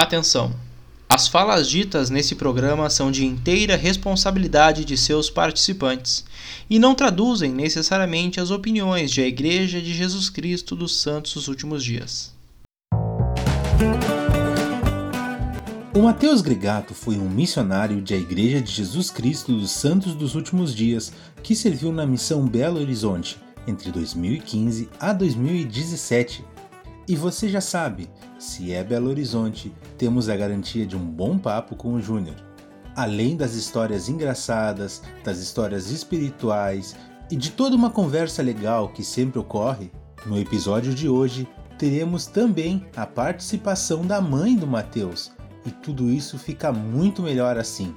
Atenção! As falas ditas nesse programa são de inteira responsabilidade de seus participantes e não traduzem necessariamente as opiniões de a Igreja de Jesus Cristo dos Santos dos Últimos Dias. O Mateus Gregato foi um missionário de a Igreja de Jesus Cristo dos Santos dos Últimos Dias que serviu na missão Belo Horizonte entre 2015 a 2017. E você já sabe, se é Belo Horizonte, temos a garantia de um bom papo com o Júnior. Além das histórias engraçadas, das histórias espirituais e de toda uma conversa legal que sempre ocorre, no episódio de hoje teremos também a participação da mãe do Mateus, e tudo isso fica muito melhor assim.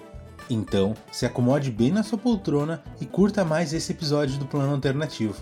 Então, se acomode bem na sua poltrona e curta mais esse episódio do Plano Alternativo.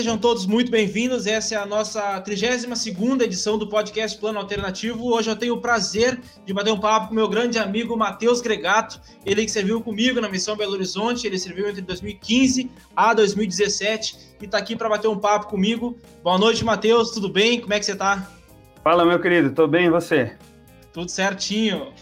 Sejam todos muito bem-vindos. Essa é a nossa 32ª edição do podcast Plano Alternativo. Hoje eu tenho o prazer de bater um papo com meu grande amigo Matheus Gregato, ele que serviu comigo na Missão Belo Horizonte, ele serviu entre 2015 a 2017 e está aqui para bater um papo comigo. Boa noite, Matheus, tudo bem? Como é que você está? Fala, meu querido, tô bem e você? Tudo certinho.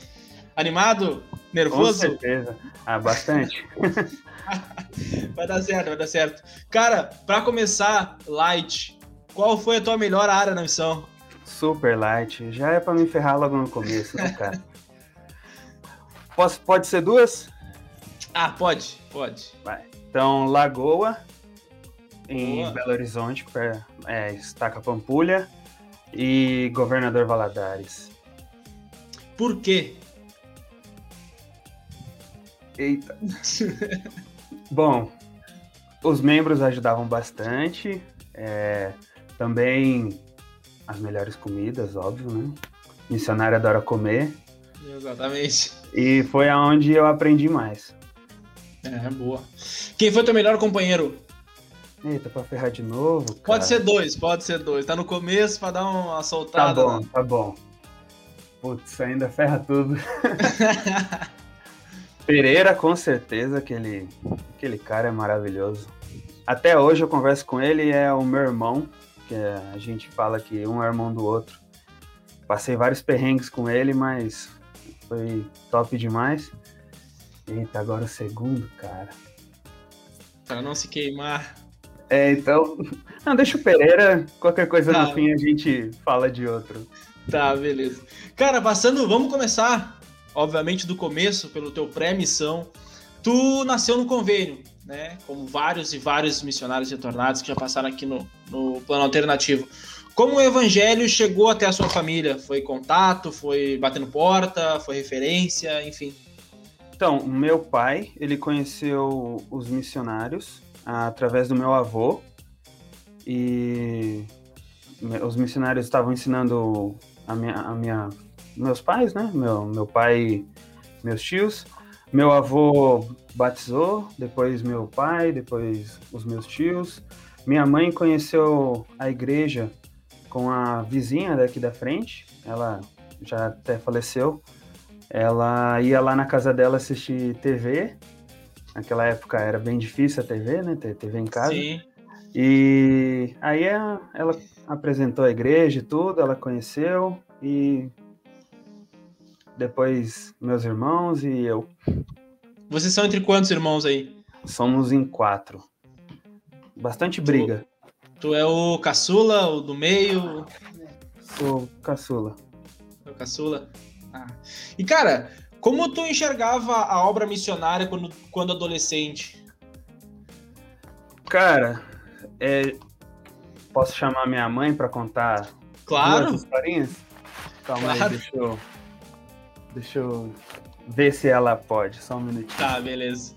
Animado? Nervoso? Com certeza. Ah, bastante. vai dar certo, vai dar certo. Cara, para começar, light. Qual foi a tua melhor área na missão? Super light. Já é para me ferrar logo no começo, né, cara? Posso, pode ser duas? Ah, pode, pode. Vai. Então, Lagoa, em Boa. Belo Horizonte, é, Estaca Pampulha, e Governador Valadares. Por quê? Eita. Bom, os membros ajudavam bastante. É, também as melhores comidas, óbvio, né? Missionário adora comer. Exatamente. E foi aonde eu aprendi mais. É, boa. Quem foi teu melhor companheiro? Eita, pra ferrar de novo? Cara. Pode ser dois, pode ser dois. Tá no começo pra dar uma soltada. Tá bom, tá bom. Putz, ainda ferra tudo. Pereira, com certeza, aquele, aquele cara é maravilhoso. Até hoje eu converso com ele, é o meu irmão, que a gente fala que um é irmão do outro. Passei vários perrengues com ele, mas foi top demais. Eita, agora o segundo, cara. Pra não se queimar. É, então. Não, deixa o Pereira. Qualquer coisa tá. no fim a gente fala de outro. Tá, beleza. Cara, passando, vamos começar obviamente do começo, pelo teu pré-missão, tu nasceu no convênio, né? Como vários e vários missionários retornados que já passaram aqui no, no plano alternativo. Como o evangelho chegou até a sua família? Foi contato, foi batendo porta, foi referência, enfim? Então, meu pai, ele conheceu os missionários através do meu avô e os missionários estavam ensinando a minha, a minha meus pais, né? Meu, meu pai, meus tios. Meu avô batizou, depois meu pai, depois os meus tios. Minha mãe conheceu a igreja com a vizinha daqui da frente, ela já até faleceu. Ela ia lá na casa dela assistir TV. Naquela época era bem difícil a TV, né? Ter TV em casa. Sim. E aí ela apresentou a igreja e tudo, ela conheceu e depois meus irmãos e eu. Vocês são entre quantos irmãos aí? Somos em quatro. Bastante briga. Tu, tu é o caçula, o do meio? Sou caçula. O caçula? Ah. E cara, como tu enxergava a obra missionária quando, quando adolescente? Cara, é... posso chamar minha mãe para contar claro. duas historinhas? Calma claro. aí, deixa eu Deixa eu ver se ela pode, só um minutinho. Tá, beleza.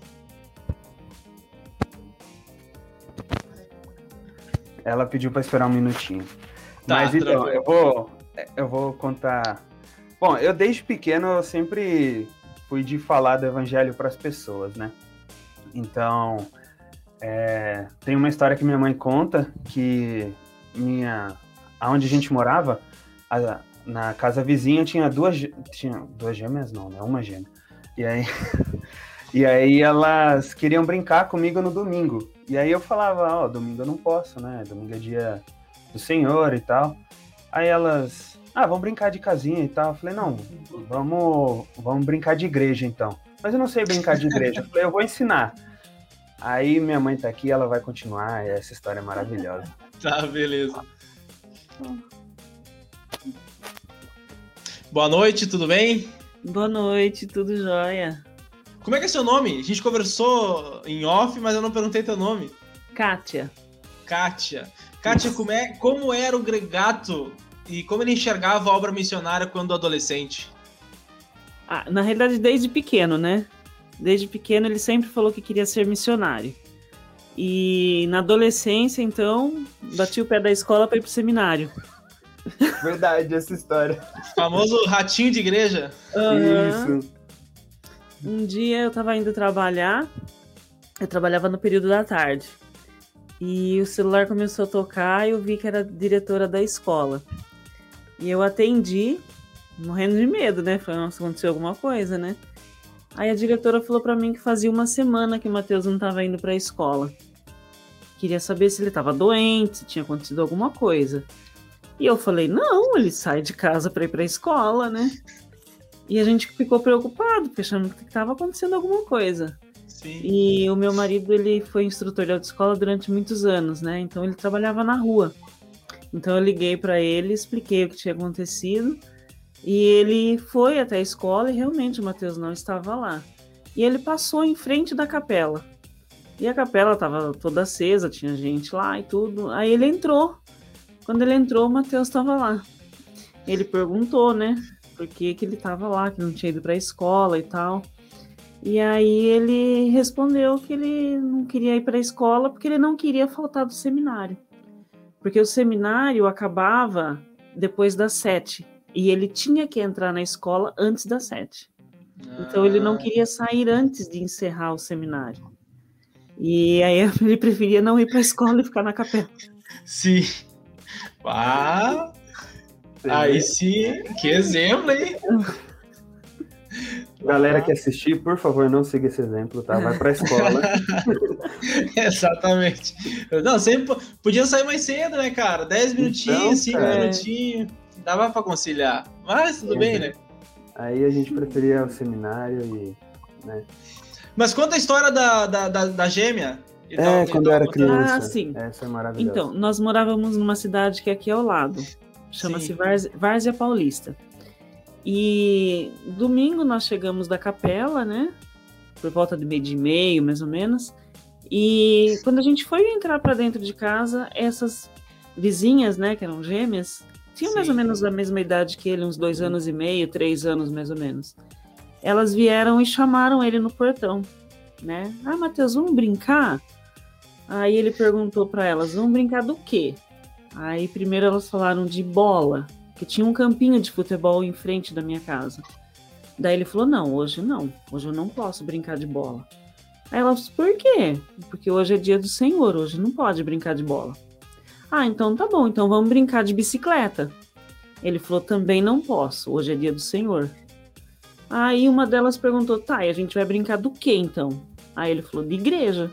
Ela pediu para esperar um minutinho. Tá, Mas então, eu vou, eu vou contar. Bom, eu desde pequeno eu sempre fui de falar do evangelho para as pessoas, né? Então, é, tem uma história que minha mãe conta que minha, aonde a gente morava, a, na casa vizinha tinha duas, tinha duas gêmeas não, né? Uma gêmea. E aí, e aí elas queriam brincar comigo no domingo. E aí eu falava, ó, oh, domingo eu não posso, né? Domingo é dia do Senhor e tal. Aí elas, ah, vamos brincar de casinha e tal. Eu falei, não, vamos, vamos brincar de igreja então. Mas eu não sei brincar de igreja. Eu falei, eu vou ensinar. Aí minha mãe tá aqui, ela vai continuar, essa história é maravilhosa. Tá, beleza. Boa noite, tudo bem? Boa noite, tudo jóia. Como é que é seu nome? A gente conversou em off, mas eu não perguntei teu nome. Kátia. Kátia. Kátia, como, é, como era o Gregato e como ele enxergava a obra missionária quando adolescente? Ah, na realidade, desde pequeno, né? Desde pequeno ele sempre falou que queria ser missionário. E na adolescência, então, bati o pé da escola para ir pro seminário. Verdade, essa história. O famoso ratinho de igreja. Uhum. Isso. Um dia eu tava indo trabalhar, eu trabalhava no período da tarde. E o celular começou a tocar e eu vi que era a diretora da escola. E eu atendi, morrendo de medo, né? Falei, nossa, aconteceu alguma coisa, né? Aí a diretora falou para mim que fazia uma semana que o Matheus não estava indo para a escola. Queria saber se ele estava doente, se tinha acontecido alguma coisa. E eu falei: "Não, ele sai de casa para ir para a escola, né?" E a gente ficou preocupado, achando que estava acontecendo alguma coisa. Sim. E o meu marido, ele foi instrutor de autoescola durante muitos anos, né? Então ele trabalhava na rua. Então eu liguei para ele, expliquei o que tinha acontecido. E ele foi até a escola e realmente o Mateus não estava lá. E ele passou em frente da capela. E a capela estava toda acesa, tinha gente lá e tudo. Aí ele entrou. Quando ele entrou, o Mateus estava lá. Ele perguntou, né? Por que, que ele estava lá, que não tinha ido para a escola e tal. E aí ele respondeu que ele não queria ir para a escola porque ele não queria faltar do seminário. Porque o seminário acabava depois das sete e ele tinha que entrar na escola antes das sete. Ah. Então ele não ah. queria sair antes de encerrar o seminário. E aí ele preferia não ir para a escola e ficar na capela. Sim. Ah, aí sim, que exemplo, hein? Galera que assistir, por favor, não siga esse exemplo, tá? Vai pra escola. Exatamente. Não, sempre podia sair mais cedo, né, cara? 10 minutinhos, 5 então, minutinhos dava para conciliar. Mas tudo é, bem, né? Aí a gente preferia o seminário e. Né? Mas conta a história da, da, da, da gêmea. É, quando eu era criança. Ah, sim. Essa é maravilhosa. Então, nós morávamos numa cidade que é aqui ao lado. Chama-se Várzea Paulista. E domingo nós chegamos da capela, né? Por volta de meio de meio, mais ou menos. E quando a gente foi entrar para dentro de casa, essas vizinhas, né, que eram gêmeas, tinha mais ou menos a mesma idade que ele, uns dois anos e meio, três anos mais ou menos. Elas vieram e chamaram ele no portão, né? Ah, Matheus, vamos brincar? Aí ele perguntou para elas: vamos brincar do quê? Aí primeiro elas falaram de bola, que tinha um campinho de futebol em frente da minha casa. Daí ele falou: não, hoje não, hoje eu não posso brincar de bola. Aí elas, por quê? Porque hoje é dia do Senhor, hoje não pode brincar de bola. Ah, então tá bom, então vamos brincar de bicicleta. Ele falou: também não posso, hoje é dia do Senhor. Aí uma delas perguntou: tá, e a gente vai brincar do que então? Aí ele falou: de igreja.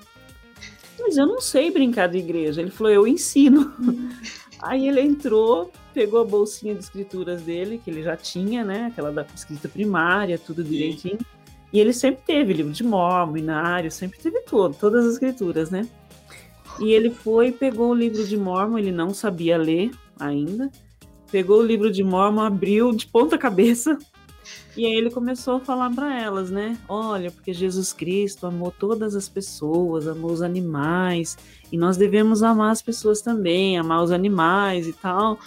Mas eu não sei brincar de igreja. Ele falou: eu ensino. Aí ele entrou, pegou a bolsinha de escrituras dele, que ele já tinha, né? Aquela da escrita primária, tudo direitinho. Sim. E ele sempre teve livro de Mormon, binário, sempre teve todo, todas as escrituras, né? E ele foi, pegou o livro de Mormon, ele não sabia ler ainda. Pegou o livro de Mormon, abriu de ponta cabeça. E aí ele começou a falar para elas, né? Olha, porque Jesus Cristo amou todas as pessoas, amou os animais, e nós devemos amar as pessoas também, amar os animais e tal.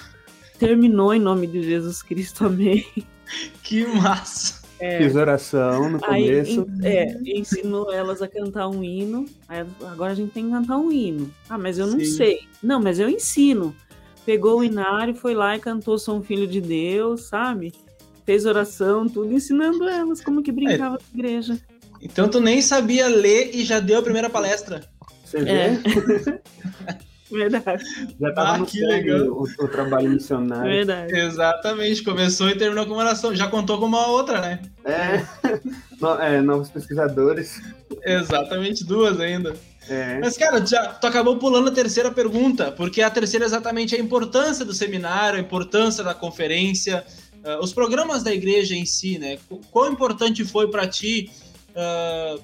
Terminou em nome de Jesus Cristo, amém. Que massa! É. Fiz oração no começo. Aí, é, ensinou elas a cantar um hino. Aí, agora a gente tem que cantar um hino. Ah, mas eu não Sim. sei. Não, mas eu ensino. Pegou o inário, foi lá e cantou Sou um Filho de Deus, sabe? Fez oração, tudo, ensinando elas como que brincava é. na igreja. Então tu nem sabia ler e já deu a primeira palestra. Você vê? É. Verdade, Já estava Ah, no que legal. o, o trabalho missionário. verdade. Exatamente, começou e terminou com uma oração. Já contou com uma outra, né? É. No- é, novos pesquisadores. Exatamente, duas ainda. É. Mas, cara, tu, já, tu acabou pulando a terceira pergunta, porque a terceira é exatamente a importância do seminário, a importância da conferência, ah, os programas da igreja em si, né? Qu- Quão importante foi para ti ah,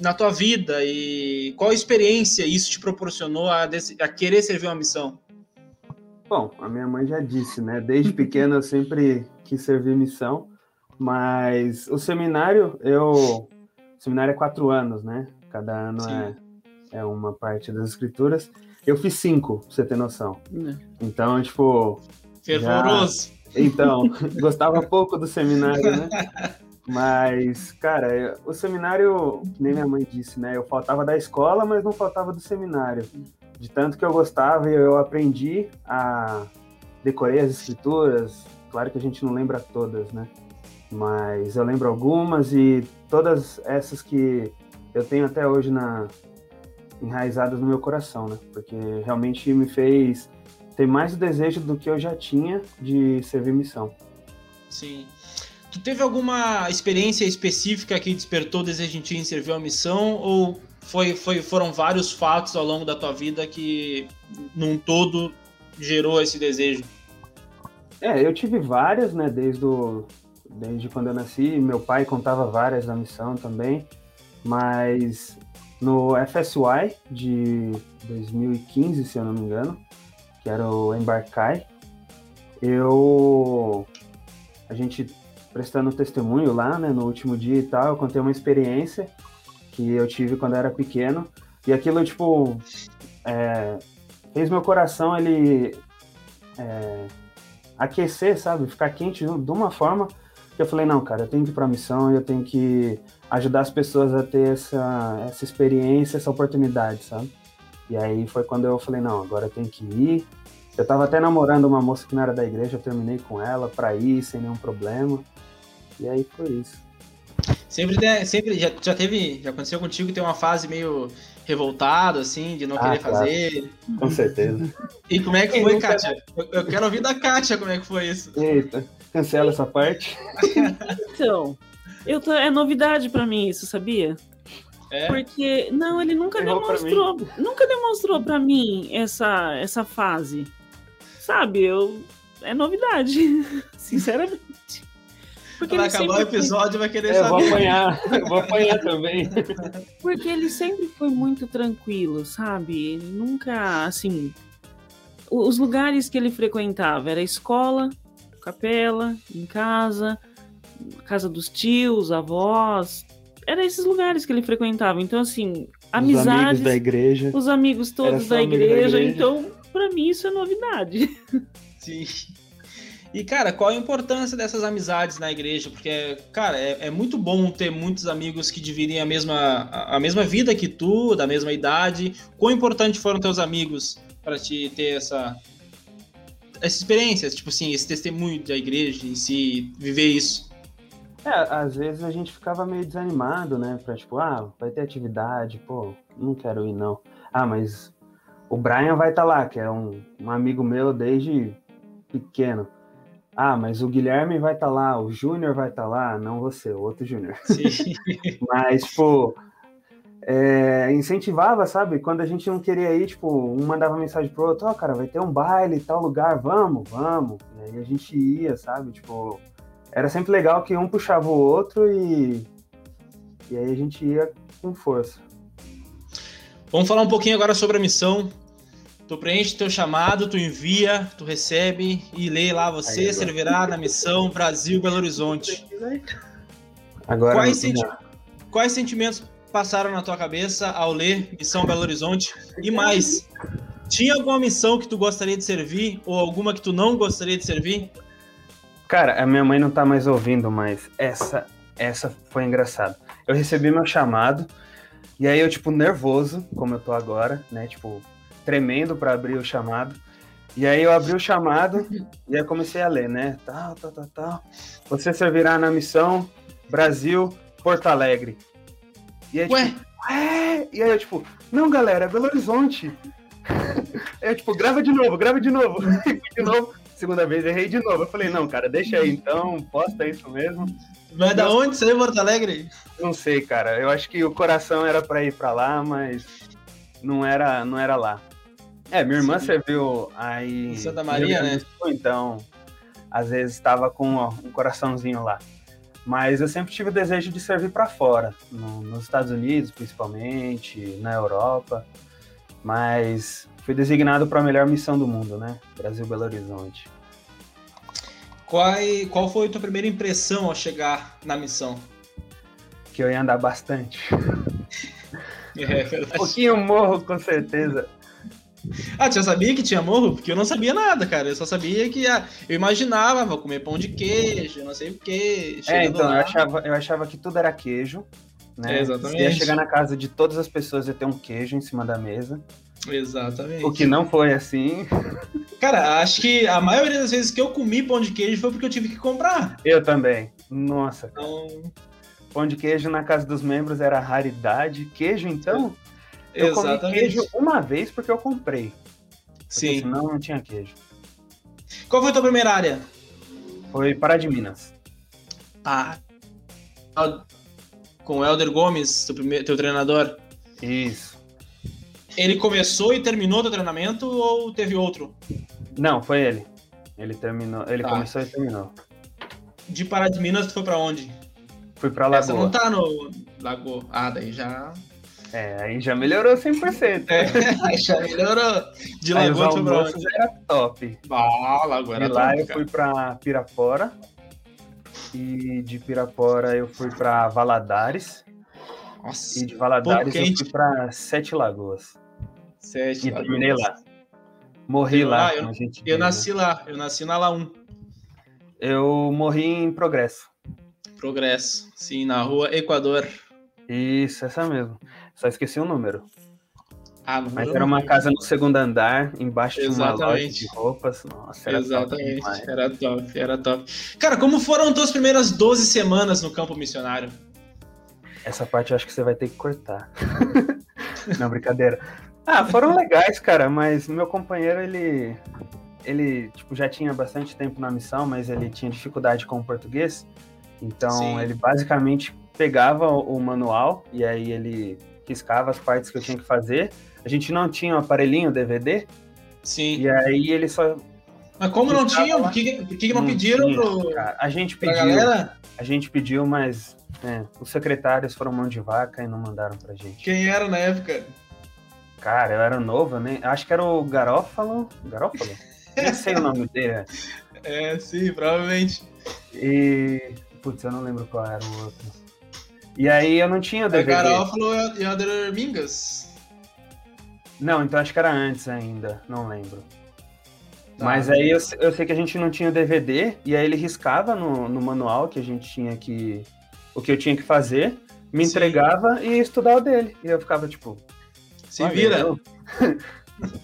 na tua vida e qual experiência isso te proporcionou a, a querer servir uma missão? Bom, a minha mãe já disse, né? Desde pequeno eu sempre quis servir missão, mas o seminário, eu. O seminário é quatro anos, né? Cada ano Sim. é, é uma parte das escrituras. Eu fiz cinco, pra você ter noção. Então, tipo, Fervoroso. Então, gostava pouco do seminário, né? Mas, cara, o seminário, nem minha mãe disse, né? Eu faltava da escola, mas não faltava do seminário. De tanto que eu gostava, eu aprendi a decorei as escrituras. Claro que a gente não lembra todas, né? Mas eu lembro algumas e todas essas que eu tenho até hoje na enraizadas no meu coração, né? Porque realmente me fez ter mais o desejo do que eu já tinha de servir missão. Sim. Tu teve alguma experiência específica que despertou o desejo em ti em servir uma missão ou foi, foi, foram vários fatos ao longo da tua vida que, num todo, gerou esse desejo? É, eu tive várias, né, desde, o, desde quando eu nasci. Meu pai contava várias da missão também, mas no FSY de 2015, se eu não me engano, que era o Embarcai, eu. A gente prestando testemunho lá, né, no último dia e tal, eu contei uma experiência que eu tive quando eu era pequeno, e aquilo, tipo, é, fez meu coração, ele. é, aquecer, sabe? Ficar quente de uma forma que eu falei, não, cara, eu tenho que ir pra missão, eu tenho que ajudar as pessoas a ter essa, essa experiência, essa oportunidade, sabe? E aí foi quando eu falei, não, agora eu tenho que ir. Eu tava até namorando uma moça que não era da igreja, eu terminei com ela pra ir sem nenhum problema. E aí foi isso. Sempre, tem- sempre já, já teve, já aconteceu contigo ter uma fase meio revoltado, assim, de não Ah, querer claro. fazer. Com certeza. E como é que Quem foi, nunca- Kátia? Eu, eu quero ouvir da Kátia como é que foi isso. Eita, cancela essa parte. Então, eu tô- é novidade pra mim isso, sabia? É? Porque não, ele nunca Errou demonstrou, nunca demonstrou pra mim essa essa fase. Sabe, eu é novidade, sinceramente. Porque Vai ele, acabar o foi, episódio vai querer É, eu vou saber. apanhar, eu vou apanhar também. porque ele sempre foi muito tranquilo, sabe? Ele nunca, assim, os lugares que ele frequentava era escola, capela, em casa, casa dos tios, avós, era esses lugares que ele frequentava. Então, assim, Os amigos amizades, da igreja. os amigos todos da amigo da igreja, igreja. então pra mim isso é novidade. Sim. E, cara, qual a importância dessas amizades na igreja? Porque, cara, é, é muito bom ter muitos amigos que dividem a mesma, a, a mesma vida que tu, da mesma idade. Quão importante foram teus amigos para te ter essa, essa experiência, tipo assim, esse testemunho da igreja em si, viver isso? É, às vezes a gente ficava meio desanimado, né? Pra tipo, ah, vai ter atividade, pô, não quero ir não. Ah, mas o Brian vai estar lá, que é um, um amigo meu desde pequeno. Ah, mas o Guilherme vai estar lá, o Júnior vai estar lá, não você, o outro Júnior. Mas, tipo, é, incentivava, sabe? Quando a gente não queria ir, tipo, um mandava mensagem pro outro, ó, cara, vai ter um baile em tal lugar, vamos, vamos. E aí a gente ia, sabe? Tipo, era sempre legal que um puxava o outro e, e aí a gente ia com força. Vamos falar um pouquinho agora sobre a missão. Tu preenche teu chamado, tu envia, tu recebe e lê lá, você Aí, servirá na missão Brasil Belo Horizonte. Agora, Quais, senti- quais sentimentos passaram na tua cabeça ao ler Missão Belo Horizonte? E mais, tinha alguma missão que tu gostaria de servir ou alguma que tu não gostaria de servir? Cara, a minha mãe não tá mais ouvindo, mas essa, essa foi engraçada. Eu recebi meu chamado, e aí eu, tipo, nervoso, como eu tô agora, né? Tipo, tremendo pra abrir o chamado. E aí eu abri o chamado e aí comecei a ler, né? Tal, tal, tal, tal. Você servirá na missão Brasil, Porto Alegre. E aí, Ué? tipo, é! E aí eu, tipo, não, galera, é Belo Horizonte. eu, tipo, grava de novo, grava de novo. de novo. Segunda vez, errei de novo. Eu falei, não, cara, deixa aí então, posta isso mesmo. Mas da onde você é Porto Alegre? Não sei, cara. Eu acho que o coração era pra ir pra lá, mas não era, não era lá. É, minha irmã Sim. serviu aí. Em Santa Maria, né? Então, às vezes estava com ó, um coraçãozinho lá. Mas eu sempre tive o desejo de servir pra fora, no- nos Estados Unidos, principalmente, na Europa. Mas fui designado para a melhor missão do mundo, né? Brasil Belo Horizonte. Qual, qual foi a tua primeira impressão ao chegar na missão? Que eu ia andar bastante. É Um pouquinho morro, com certeza. Ah, tu já sabia que tinha morro? Porque eu não sabia nada, cara. Eu só sabia que ah, eu imaginava, vou comer pão de queijo, não sei o quê. É, então, eu achava, eu achava que tudo era queijo. Né? É, exatamente. Você ia chegar na casa de todas as pessoas e ter um queijo em cima da mesa. Exatamente. O que não foi assim. Cara, acho que a maioria das vezes que eu comi pão de queijo foi porque eu tive que comprar. Eu também. Nossa. Então, pão de queijo na casa dos membros era raridade. Queijo, então, eu comi exatamente. queijo uma vez porque eu comprei. Porque Sim. senão não tinha queijo. Qual foi a tua primeira área? Foi Pará de Minas. Ah. Com o Helder Gomes, teu, primeiro, teu treinador. Isso. Ele começou e terminou teu treinamento ou teve outro? Não, foi ele. Ele terminou. Ele Tá. começou e terminou. De Pará de Minas, tu foi pra onde? Fui pra Essa Lagoa. não tá no Lagoa. Ah, daí já. É, aí já melhorou 100%. É, já melhorou. De Lagoa foi pra onde? era top. Ah, Lagoa De era lá top, eu cara. fui pra Pirapora. E de Pirapora eu fui pra Valadares. Nossa, E de Valadares eu fui pra Sete Lagoas. Sete. E terminei lá. Morri Eu- lá. ah, eu- gente Eu diz, né? nasci lá, eu nasci na La 1. Eu morri em Progresso. Progresso. Sim, na rua Equador. Isso, essa mesmo. Só esqueci o número. Ah, Mas era uma casa no segundo andar, embaixo de uma loja Exatamente. de roupas. Nossa, era top Exatamente, demais. era top, era top. Cara, como foram tuas primeiras 12 semanas no campo missionário? Essa parte eu acho que você vai ter que cortar. Não, brincadeira. Ah, foram legais, cara, mas meu companheiro, ele. Ele, tipo, já tinha bastante tempo na missão, mas ele tinha dificuldade com o português. Então, Sim. ele basicamente pegava o, manual e aí ele riscava as partes que eu tinha que fazer. A gente não tinha um aparelhinho DVD, Sim. e aí ele só. Mas como não tinha? Por que, por que que não, pediram tinha, pro. A gente pediu. galera? A gente pediu, mas é, os secretários foram mão de vaca e não mandaram pra gente. Quem era na época? Cara, eu era novo, né? Acho que era o Garófalo. Garófalo? Nem sei o nome dele. É, sim, provavelmente. E. Putz, eu não lembro qual era o outro. E aí eu não tinha É DVD. Garófalo e Elder Mingas. Não, então acho que era antes ainda, não lembro. Tá. Mas aí eu, eu sei que a gente não tinha DVD, e aí ele riscava no, no manual que a gente tinha que. O que eu tinha que fazer, me Sim. entregava e o dele. E eu ficava tipo. Se "Olha, vira.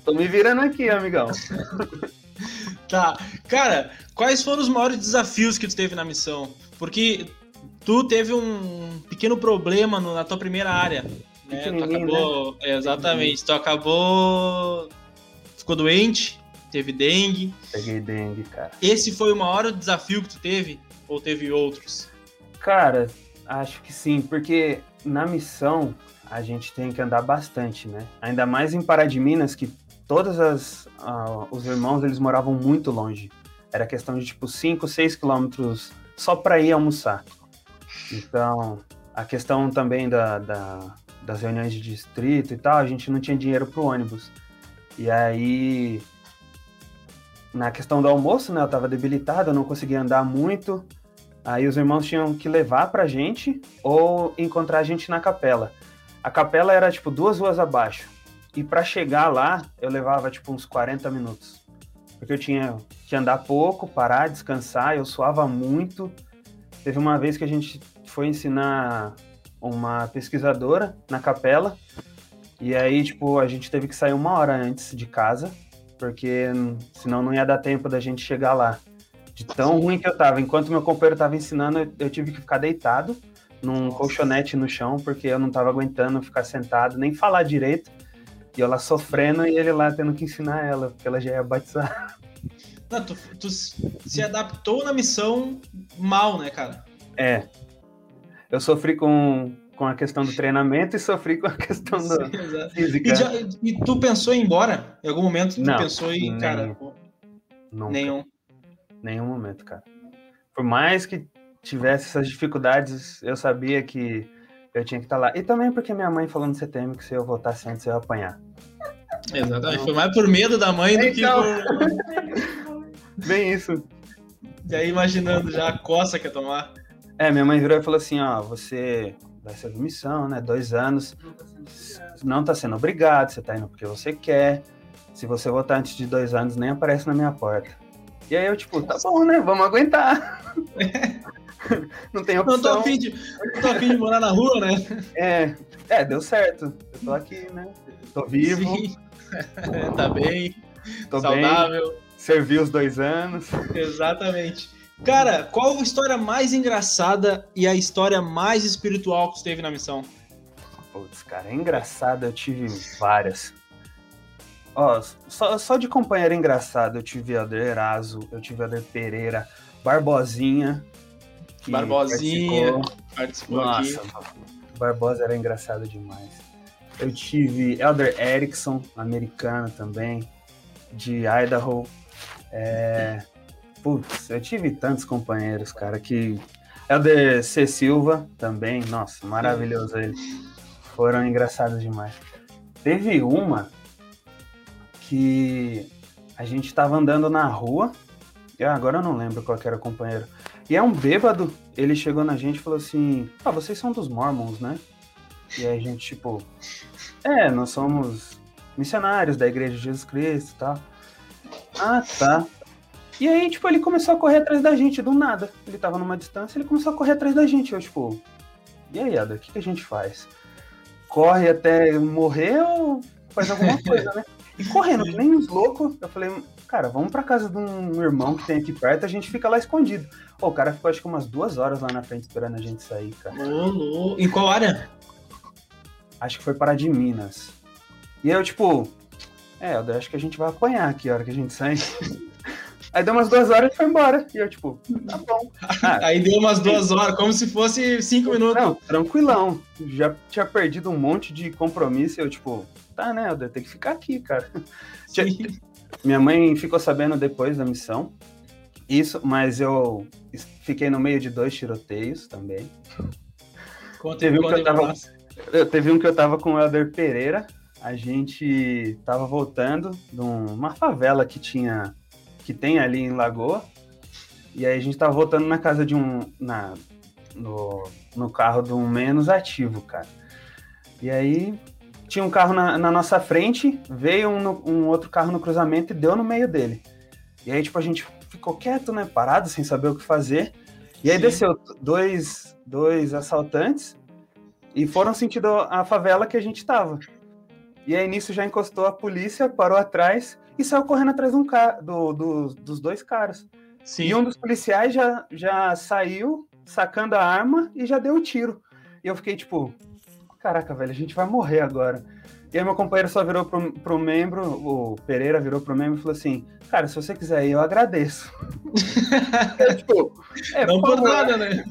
Tô me virando aqui, amigão. Tá. Cara, quais foram os maiores desafios que tu teve na missão? Porque tu teve um pequeno problema no- na tua primeira área. Né? Tu acabou. é, exatamente. Tu acabou. Ficou doente, teve dengue. Peguei dengue, cara. Esse foi o maior desafio que tu teve? Ou teve outros? Cara, acho que sim, porque na missão a gente tem que andar bastante, né? Ainda mais em Pará de Minas, que todos ah, os irmãos eles moravam muito longe. Era questão de tipo 5, 6 quilômetros só para ir almoçar. Então, a questão também da, da- das reuniões de distrito e tal, a gente não tinha dinheiro pro ônibus. E aí, na questão do almoço, né? Eu tava debilitado, eu não conseguia andar muito. Aí os irmãos tinham que levar pra gente ou encontrar a gente na capela. A capela era tipo duas ruas abaixo. E pra chegar lá, eu levava tipo uns 40 minutos. Porque eu tinha que andar pouco, parar, descansar, eu suava muito. Teve uma vez que a gente foi ensinar uma pesquisadora na capela. E aí, tipo, a gente teve que sair uma hora antes de casa, porque senão não ia dar tempo da gente chegar lá. De tão ruim que eu tava. Enquanto meu companheiro tava ensinando, eu, eu tive que ficar deitado num colchonete no chão, porque eu não tava aguentando ficar sentado, nem falar direito. E eu lá sofrendo e ele lá tendo que ensinar ela, porque ela já ia batizar. Não, tu, tu se adaptou na missão mal, né, cara? É. Eu sofri com, com a questão do treinamento e sofri com a questão da física. E, já, e, tu pensou em ir embora? Em algum momento tu não, pensou em, cara, pô, nenhum. Nenhum momento, cara. Por mais que tivesse essas dificuldades, eu sabia que eu tinha que estar lá. E também porque minha mãe falou no CTM que se eu voltasse antes eu ia apanhar. Exatamente. Foi mais por medo da mãe do então... que por. Bem isso. E aí imaginando já a coça que ia tomar. É, minha mãe virou e falou assim, ó, você vai ser missão, né? Dois anos. Não tá sendo obrigado, você tá indo porque você quer. Se você voltar antes de dois anos, nem aparece na minha porta. E aí eu, tipo, tá bom, né? Vamos aguentar. não tem opção. Não tô, afim de, não tô afim de morar na rua, né? É, é, deu certo. Eu tô aqui, né? Tô vivo. Sim. tá bem. Tô saudável. Bem. Servi os dois anos. Exatamente. Cara, qual a história mais engraçada e a história mais espiritual que você teve na missão? Putz, cara, é engraçado, eu tive várias. Ó, só, só de companheiro engraçado, eu tive Ader Eraso, eu tive Ader Pereira, Barbosinha. Barbosinha participou, participou Nossa, aqui. Barbosa era engraçado demais. Eu tive Elder Erickson, americano também, de Idaho. É... Putz, eu tive tantos companheiros, cara, que. Elder C. Silva também, nossa, maravilhoso ele. Foram engraçados demais. Teve uma que a gente estava andando na rua, e agora eu não lembro qual era o companheiro. E é um bêbado, ele chegou na gente e falou assim: Ah, vocês são dos Mormons, né? E aí a gente, tipo, é, nós somos missionários da Igreja de Jesus Cristo e tal. Ah, tá. E aí, tipo, ele começou a correr atrás da gente, do nada. Ele tava numa distância, ele começou a correr atrás da gente. Eu, tipo, e aí, Ada, o que, que a gente faz? Corre até morrer ou faz alguma coisa, né? E correndo, que nem uns loucos, eu falei, cara, vamos pra casa de um irmão que tem aqui perto, a gente fica lá escondido. Pô, o cara ficou acho que umas duas horas lá na frente esperando a gente sair, cara. Em qual área? Acho que foi para de Minas. E eu, tipo, é, eu acho que a gente vai apanhar aqui a hora que a gente sai. Aí deu umas duas horas e foi embora. E eu, tipo, tá bom. Ah, Aí deu umas duas horas, como se fosse cinco minutos. Não, tranquilão. Já tinha perdido um monte de compromisso e eu, tipo, tá, né, eu tenho que ficar aqui, cara. Sim. Minha mãe ficou sabendo depois da missão. Isso, mas eu fiquei no meio de dois tiroteios também. Conta, teve, um que eu tava, teve um que eu tava com o Helder Pereira. A gente tava voltando de uma favela que tinha que tem ali em Lagoa. E aí a gente tava voltando na casa de um. Na, no, no carro de um menos ativo, cara. E aí tinha um carro na, na nossa frente, veio um, um, outro carro no cruzamento e deu no meio dele. E aí, tipo, a gente ficou quieto, né? Parado, sem saber o que fazer. E aí Sim. desceu dois, dois assaltantes e foram sentido a favela que a gente tava. E aí nisso já encostou a polícia, parou atrás e saiu correndo atrás de um do, do, dos dois caras. Sim. E um dos policiais já, já saiu sacando a arma e já deu o um tiro. E eu fiquei tipo, caraca, velho, a gente vai morrer agora. E aí meu companheiro só virou pro, pro membro, o Pereira virou pro membro e falou assim, cara, se você quiser ir, eu agradeço. é, tipo, é, não por, por nada, né?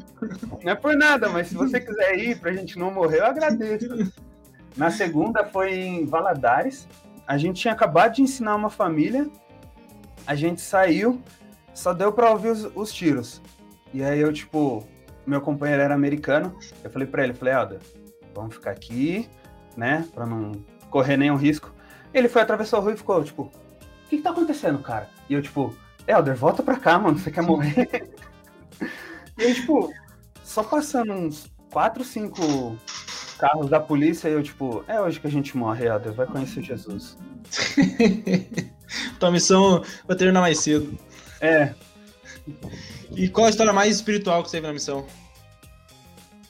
Não é por nada, mas se você quiser ir pra gente não morrer, eu agradeço. Na segunda foi em Valadares. A gente tinha acabado de ensinar uma família. A gente saiu, só deu pra ouvir os, os tiros. E aí eu, tipo, meu companheiro era americano. Eu falei pra ele, falei, Alda, vamos ficar aqui, né? Pra não correr nenhum risco. Ele foi, atravessou a rua e ficou, tipo, o que, que tá acontecendo, cara? E eu, tipo, Helder, volta pra cá, mano, você quer morrer? e aí, tipo, só passando uns 4, 5 carros da polícia e eu, tipo, é hoje que a gente morre, Helder, vai conhecer Jesus. Tua missão vai terminar mais cedo. É. E qual a história mais espiritual que você teve na missão?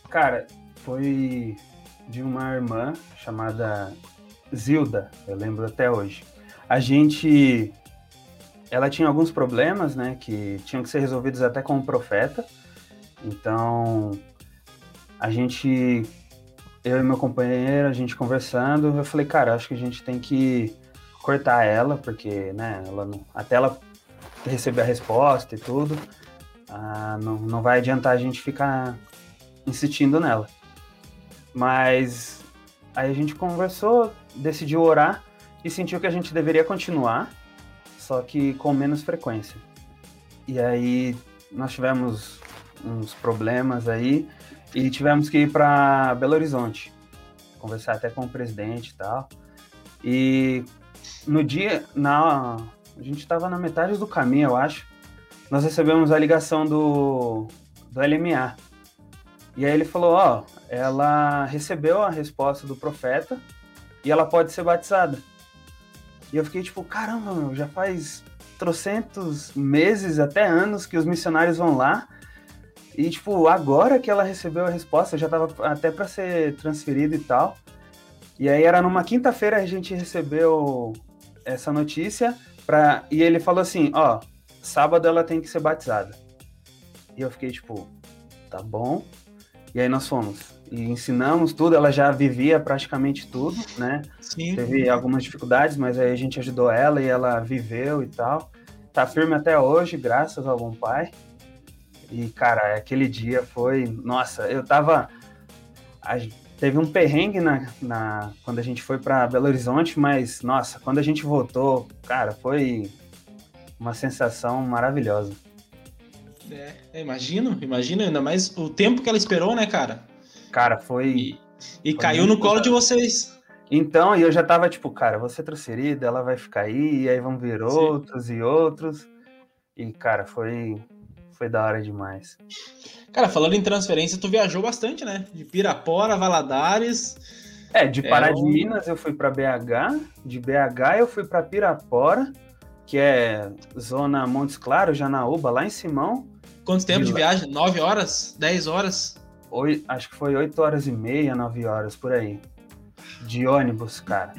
Cara, foi de uma irmã chamada Zilda, eu lembro até hoje. A gente. Ela tinha alguns problemas, né, que tinham que ser resolvidos até com o profeta. Então, a gente, eu e meu companheiro, a gente conversando, eu falei, cara, acho que a gente tem que cortar ela, porque, né, ela não, até ela receber a resposta e tudo, ah, não, não vai adiantar a gente ficar insistindo nela. Mas aí a gente conversou, decidiu orar e sentiu que a gente deveria continuar, só que com menos frequência. E aí nós tivemos uns problemas aí e tivemos que ir para Belo Horizonte, conversar até com o presidente e tal. E no dia, na, a gente estava na metade do caminho, eu acho, nós recebemos a ligação do, do LMA. E aí ele falou, ó, ela recebeu a resposta do profeta e ela pode ser batizada. E eu fiquei tipo, caramba, meu, já faz trocentos meses, até anos que os missionários vão lá. E, tipo, agora que ela recebeu a resposta, já tava até para ser transferido e tal. E aí era numa quinta-feira a gente recebeu essa notícia pra... e ele falou assim, ó, sábado ela tem que ser batizada. E eu fiquei tipo, tá bom. E aí nós fomos e ensinamos tudo, ela já vivia praticamente tudo, né? Sim. Teve algumas dificuldades, mas aí a gente ajudou ela e ela viveu e tal. Tá firme até hoje, graças ao bom pai. E, cara, aquele dia foi. Nossa, eu tava. Teve um perrengue na, na, quando a gente foi para Belo Horizonte, mas, nossa, quando a gente voltou, cara, foi uma sensação maravilhosa. É, imagino, imagino, ainda mais o tempo que ela esperou, né, cara? Cara, foi. E, e foi caiu no colo de vocês. Então, e eu já tava tipo, cara, você é transferida, ela vai ficar aí, e aí vão vir Sim. outros e outros. E, cara, foi, foi da hora demais. Cara, falando em transferência, tu viajou bastante, né? De Pirapora, Valadares. É, de Pará é, de Minas eu fui para BH, de BH eu fui para Pirapora, que é zona Montes Claros, Janaúba, lá em Simão. Quanto tempo de, de viagem? Nove horas? Dez horas? Oito, acho que foi oito horas e meia, nove horas, por aí. De ônibus, cara.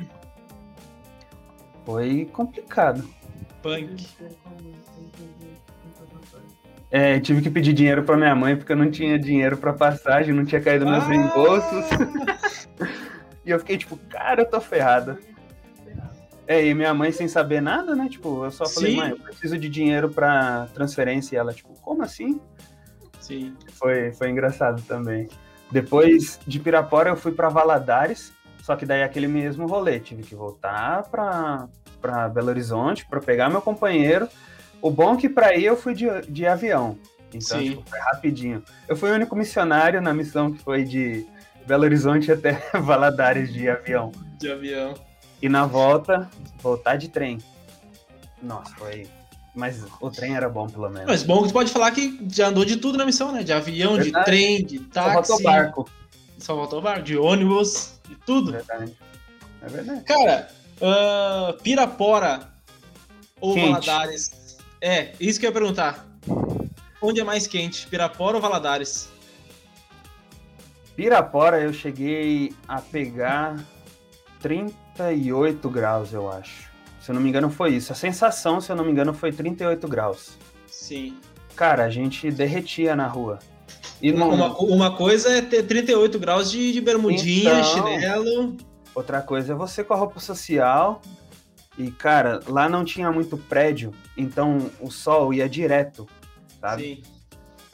Foi complicado. Punk. É, tive que pedir dinheiro para minha mãe porque eu não tinha dinheiro para passagem, não tinha caído meus ah! reembolsos. e eu fiquei tipo, cara, eu tô ferrada. É, e minha mãe sem saber nada, né? Tipo, eu só falei, Sim. mãe, eu preciso de dinheiro para transferência. E ela, tipo, como assim? Sim. Foi, foi engraçado também. Depois de Pirapora eu fui para Valadares, só que daí aquele mesmo rolê, tive que voltar para Belo Horizonte para pegar meu companheiro. O bom é que para ir eu fui de, de avião, então tipo, foi rapidinho. Eu fui o único missionário na missão que foi de Belo Horizonte até Valadares de avião. De avião. E na volta, voltar de trem. Nossa, foi mas o trem era bom, pelo menos. Mas bom que tu pode falar que já andou de tudo na missão, né? De avião, Verdade. de trem, de táxi. Só faltou barco. Só faltou barco, de ônibus, de tudo. Verdade. É verdade. Cara, uh, Pirapora ou quente. Valadares? É, isso que eu ia perguntar. Onde é mais quente, Pirapora ou Valadares? Pirapora eu cheguei a pegar 38 graus, eu acho. Se eu não me engano, foi isso. A sensação, se eu não me engano, foi 38 graus. Sim. Cara, a gente derretia na rua. E uma, uma, uma coisa é ter 38 graus de, de bermudinha, então, chinelo. Outra coisa é você com a roupa social. E, cara, lá não tinha muito prédio, então o sol ia direto, sabe? Sim.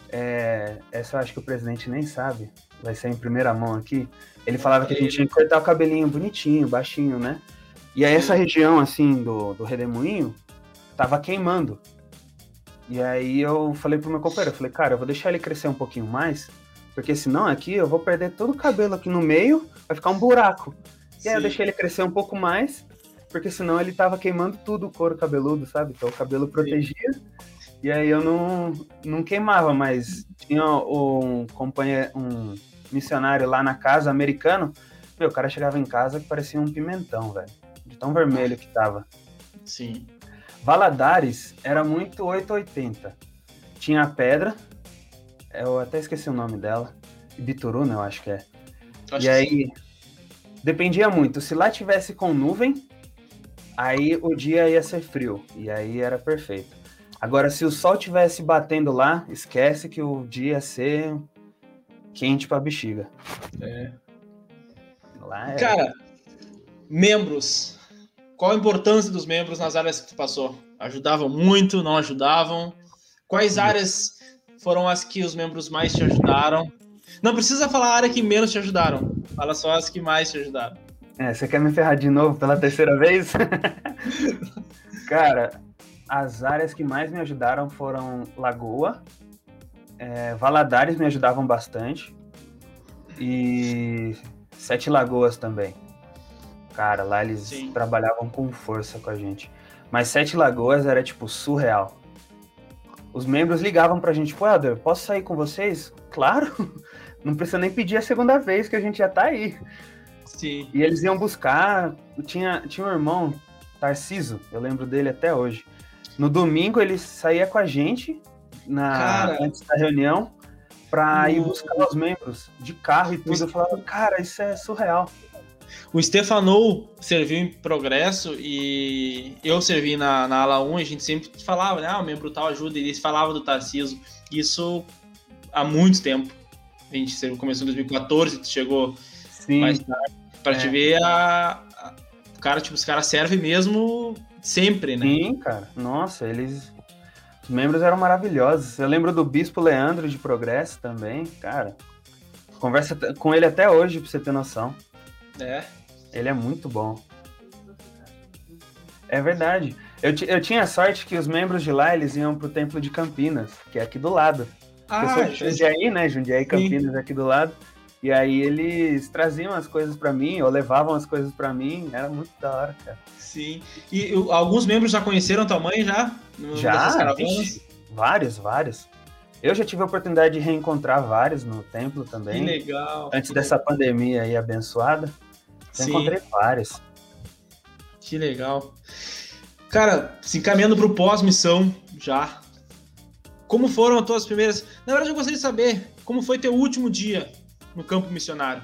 É, essa eu acho que o presidente nem sabe. Vai ser em primeira mão aqui. Ele falava que a gente tinha que cortar o cabelinho bonitinho, baixinho, né? E aí essa região, assim, do, do Redemoinho, tava queimando. E aí eu falei pro meu companheiro, eu falei, cara, eu vou deixar ele crescer um pouquinho mais, porque senão aqui eu vou perder todo o cabelo aqui no meio, vai ficar um buraco. E aí eu deixei ele crescer um pouco mais, porque senão ele tava queimando tudo o couro cabeludo, sabe? Então o cabelo protegia. Sim. E aí eu não, não queimava, mas tinha um companheiro, um missionário lá na casa, americano, meu, o cara chegava em casa que parecia um pimentão, velho de tão vermelho que tava. Sim. Valadares era muito 880. Tinha a pedra, eu até esqueci o nome dela, Bituruna, eu acho que é. Acho e aí, sim. dependia muito. Se lá tivesse com nuvem, aí o dia ia ser frio, e aí era perfeito. Agora, se o sol tivesse batendo lá, esquece que o dia ia ser quente pra bexiga. É. Lá é... Cara, membros. Qual a importância dos membros nas áreas que tu passou? Ajudavam muito, não ajudavam? Quais áreas foram as que os membros mais te ajudaram? Não precisa falar a área que menos te ajudaram. Fala só as que mais te ajudaram. É, você quer me ferrar de novo pela terceira vez? Cara, as áreas que mais me ajudaram foram Lagoa, é, Valadares me ajudavam bastante e Sete Lagoas também. Cara, lá eles Sim. trabalhavam com força com a gente. Mas Sete Lagoas era tipo surreal. Os membros ligavam pra gente, tipo, Helder, posso sair com vocês? Claro! Não precisa nem pedir a segunda vez que a gente já tá aí. Sim. E eles iam buscar. Tinha, tinha um irmão, Tarciso, eu lembro dele até hoje. No domingo ele saía com a gente na, Cara. antes da reunião pra ir buscar os membros de carro e tudo. Eu falava, cara, isso é surreal. O Stefanou serviu em progresso e eu servi na, na ala 1 e a gente sempre falava, né? Ah, o membro tal ajuda, e eles falavam do Tarciso. Isso há muito tempo. A gente começou em 2014, tu chegou Sim, mais tarde. Pra te É. ver, a, a- cara, tipo, os caras servem mesmo sempre, né? sim, cara. Nossa, eles. Os membros eram maravilhosos. Eu lembro do Bispo Leandro de Progresso também, cara. Conversa com ele até hoje, pra você ter noção. É. Ele é muito bom. É verdade. Eu, eu tinha sorte que os membros de lá, eles iam pro Templo de Campinas, que é aqui do lado. eu sou de Jundiaí, né? Jundiaí, Campinas, aqui do lado. E aí eles traziam as coisas pra mim, ou levavam as coisas pra mim. Era muito da hora, cara. Sim. E alguns membros já conheceram tua mãe já? No- Já? Vixe, vários, vários. Eu já tive a oportunidade de reencontrar vários no templo Que também. legal. Antes dessa pandemia aí abençoada. Encontrei vários. Que legal. Cara, se encaminhando para o pós-missão já. Como foram as tuas primeiras. Na verdade, eu gostaria de saber como foi teu último dia no campo missionário.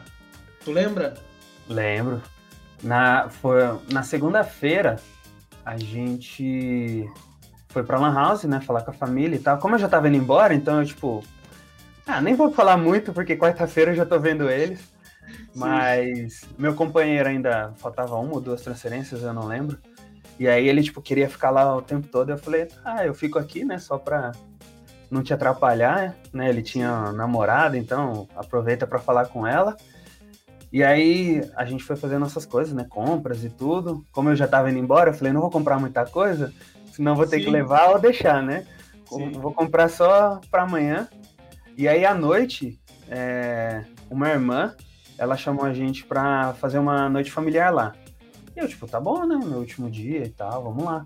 Tu lembra? Lembro. Na, foi, na segunda-feira, a gente foi pra Lan House, né? Falar com a família e tal. Como eu já tava indo embora, então eu, tipo. Ah, nem vou falar muito, porque quarta-feira eu já tô vendo eles. Mas meu companheiro ainda faltava uma ou duas transferências, eu não lembro. E aí ele, tipo, queria ficar lá o tempo todo. Eu falei, ah, eu fico aqui, né? Só pra não te atrapalhar, né? Ele tinha namorada, então aproveita pra falar com ela. E aí a gente foi fazer nossas coisas, né? Compras e tudo. Como eu já tava indo embora, eu falei, não vou comprar muita coisa, senão vou ter Sim. que levar ou deixar, né? Sim. Vou comprar só pra amanhã. E aí à noite, é, uma irmã, ela chamou a gente pra fazer uma noite familiar lá. E eu, tipo, tá bom, né? Meu último dia e tal, vamos lá.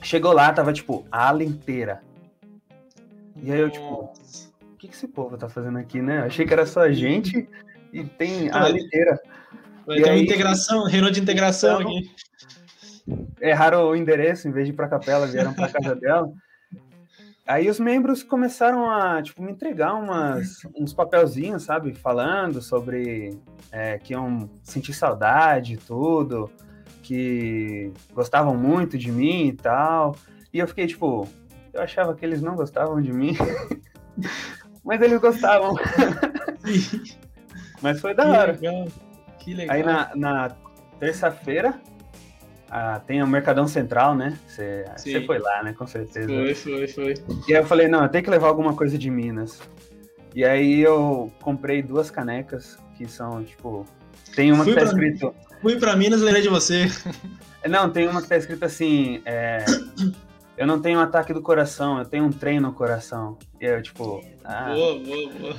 Chegou lá, tava, tipo, a ala inteira. E aí eu, tipo, o que, que esse povo tá fazendo aqui, né? Achei que era só a gente e tem a ala inteira. Vai E ter uma aí- integração, reunião de integração Então, aqui. erraram o endereço, em vez de ir pra capela, vieram pra casa dela. Aí os membros começaram a, tipo, me entregar umas, uns papelzinhos, sabe? Falando sobre é, que iam sentir saudade e tudo, que gostavam muito de mim e tal. E eu fiquei, tipo, eu achava que eles não gostavam de mim. Mas eles gostavam. Mas foi da Que hora. legal. Que legal. Aí na, na terça-feira ah, tem o Mercadão Central, né? Você foi lá, né? Com certeza. Foi, foi, foi. E aí eu falei, não, eu tenho que levar alguma coisa de Minas. E aí eu comprei duas canecas que são, tipo. Tem uma Fui que tá escrito. Fui pra Minas, lembrei de você. Não, tem uma que tá escrito assim. é, eu não tenho um ataque do coração, eu tenho um trem no coração. E aí eu, tipo. Ah, Boa, boa, boa.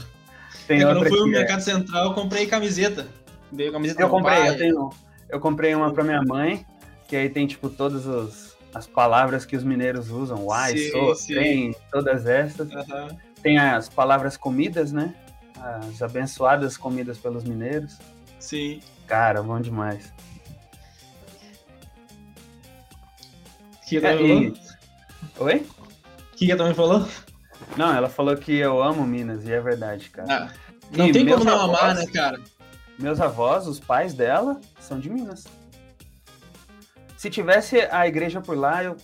tem É que eu não fui no é- Mercado Central, eu comprei camiseta. Veio camiseta Eu do comprei, pai. eu tenho. Eu comprei uma pra minha mãe, que aí tem, tipo, todas os- as palavras que os mineiros usam, uai, Sim, sou, sim. trem, todas essas. Aham. Tem as palavras comidas, né? As abençoadas comidas pelos mineiros. Sim. Cara, bom demais. Que É, e-? Oi? O que a tua mãe falou? Não, ela falou que eu amo Minas, e é verdade, cara. Ah, não E tem como não avós- amar, né, cara? Meus avós, os pais dela, são de Minas. Se tivesse a igreja por lá, eu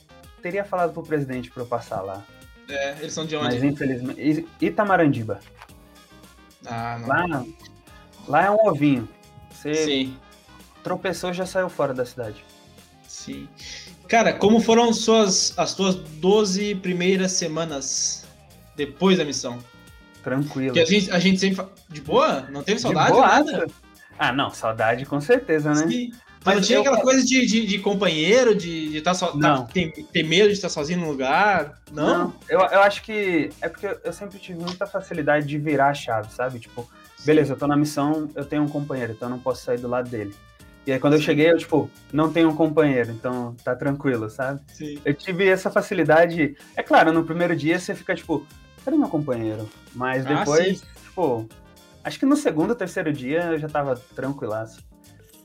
teria falado pro presidente pra eu passar lá. É, eles são de Mas onde? infelizmente. I- Itamarandiba. Ah, lá, lá é um ovinho. Você Sim. tropeçou já saiu fora da cidade. Sim. Cara, como foram suas, as tuas 12 primeiras semanas depois da missão? Tranquilo. A gente, a gente sempre. De boa? Não teve saudade? De nada? Ah, não, saudade com certeza, né? Sim. Mas não tinha eu... aquela coisa de, de, de companheiro, de, de estar tá so... Tá, não. ter, ter medo de estar sozinho no lugar? Não? não. Eu, eu acho que é porque eu sempre tive muita facilidade de virar a chave, sabe? Tipo, beleza, eu tô na missão, eu tenho um companheiro, então eu não posso sair do lado dele. E aí quando eu cheguei, eu, tipo, não tenho um companheiro, então tá tranquilo, sabe? Sim. Eu tive essa facilidade. É claro, no primeiro dia você fica, tipo, cadê meu companheiro? Mas ah, depois, ah, tipo, acho que no segundo, terceiro dia eu já tava tranquilaço.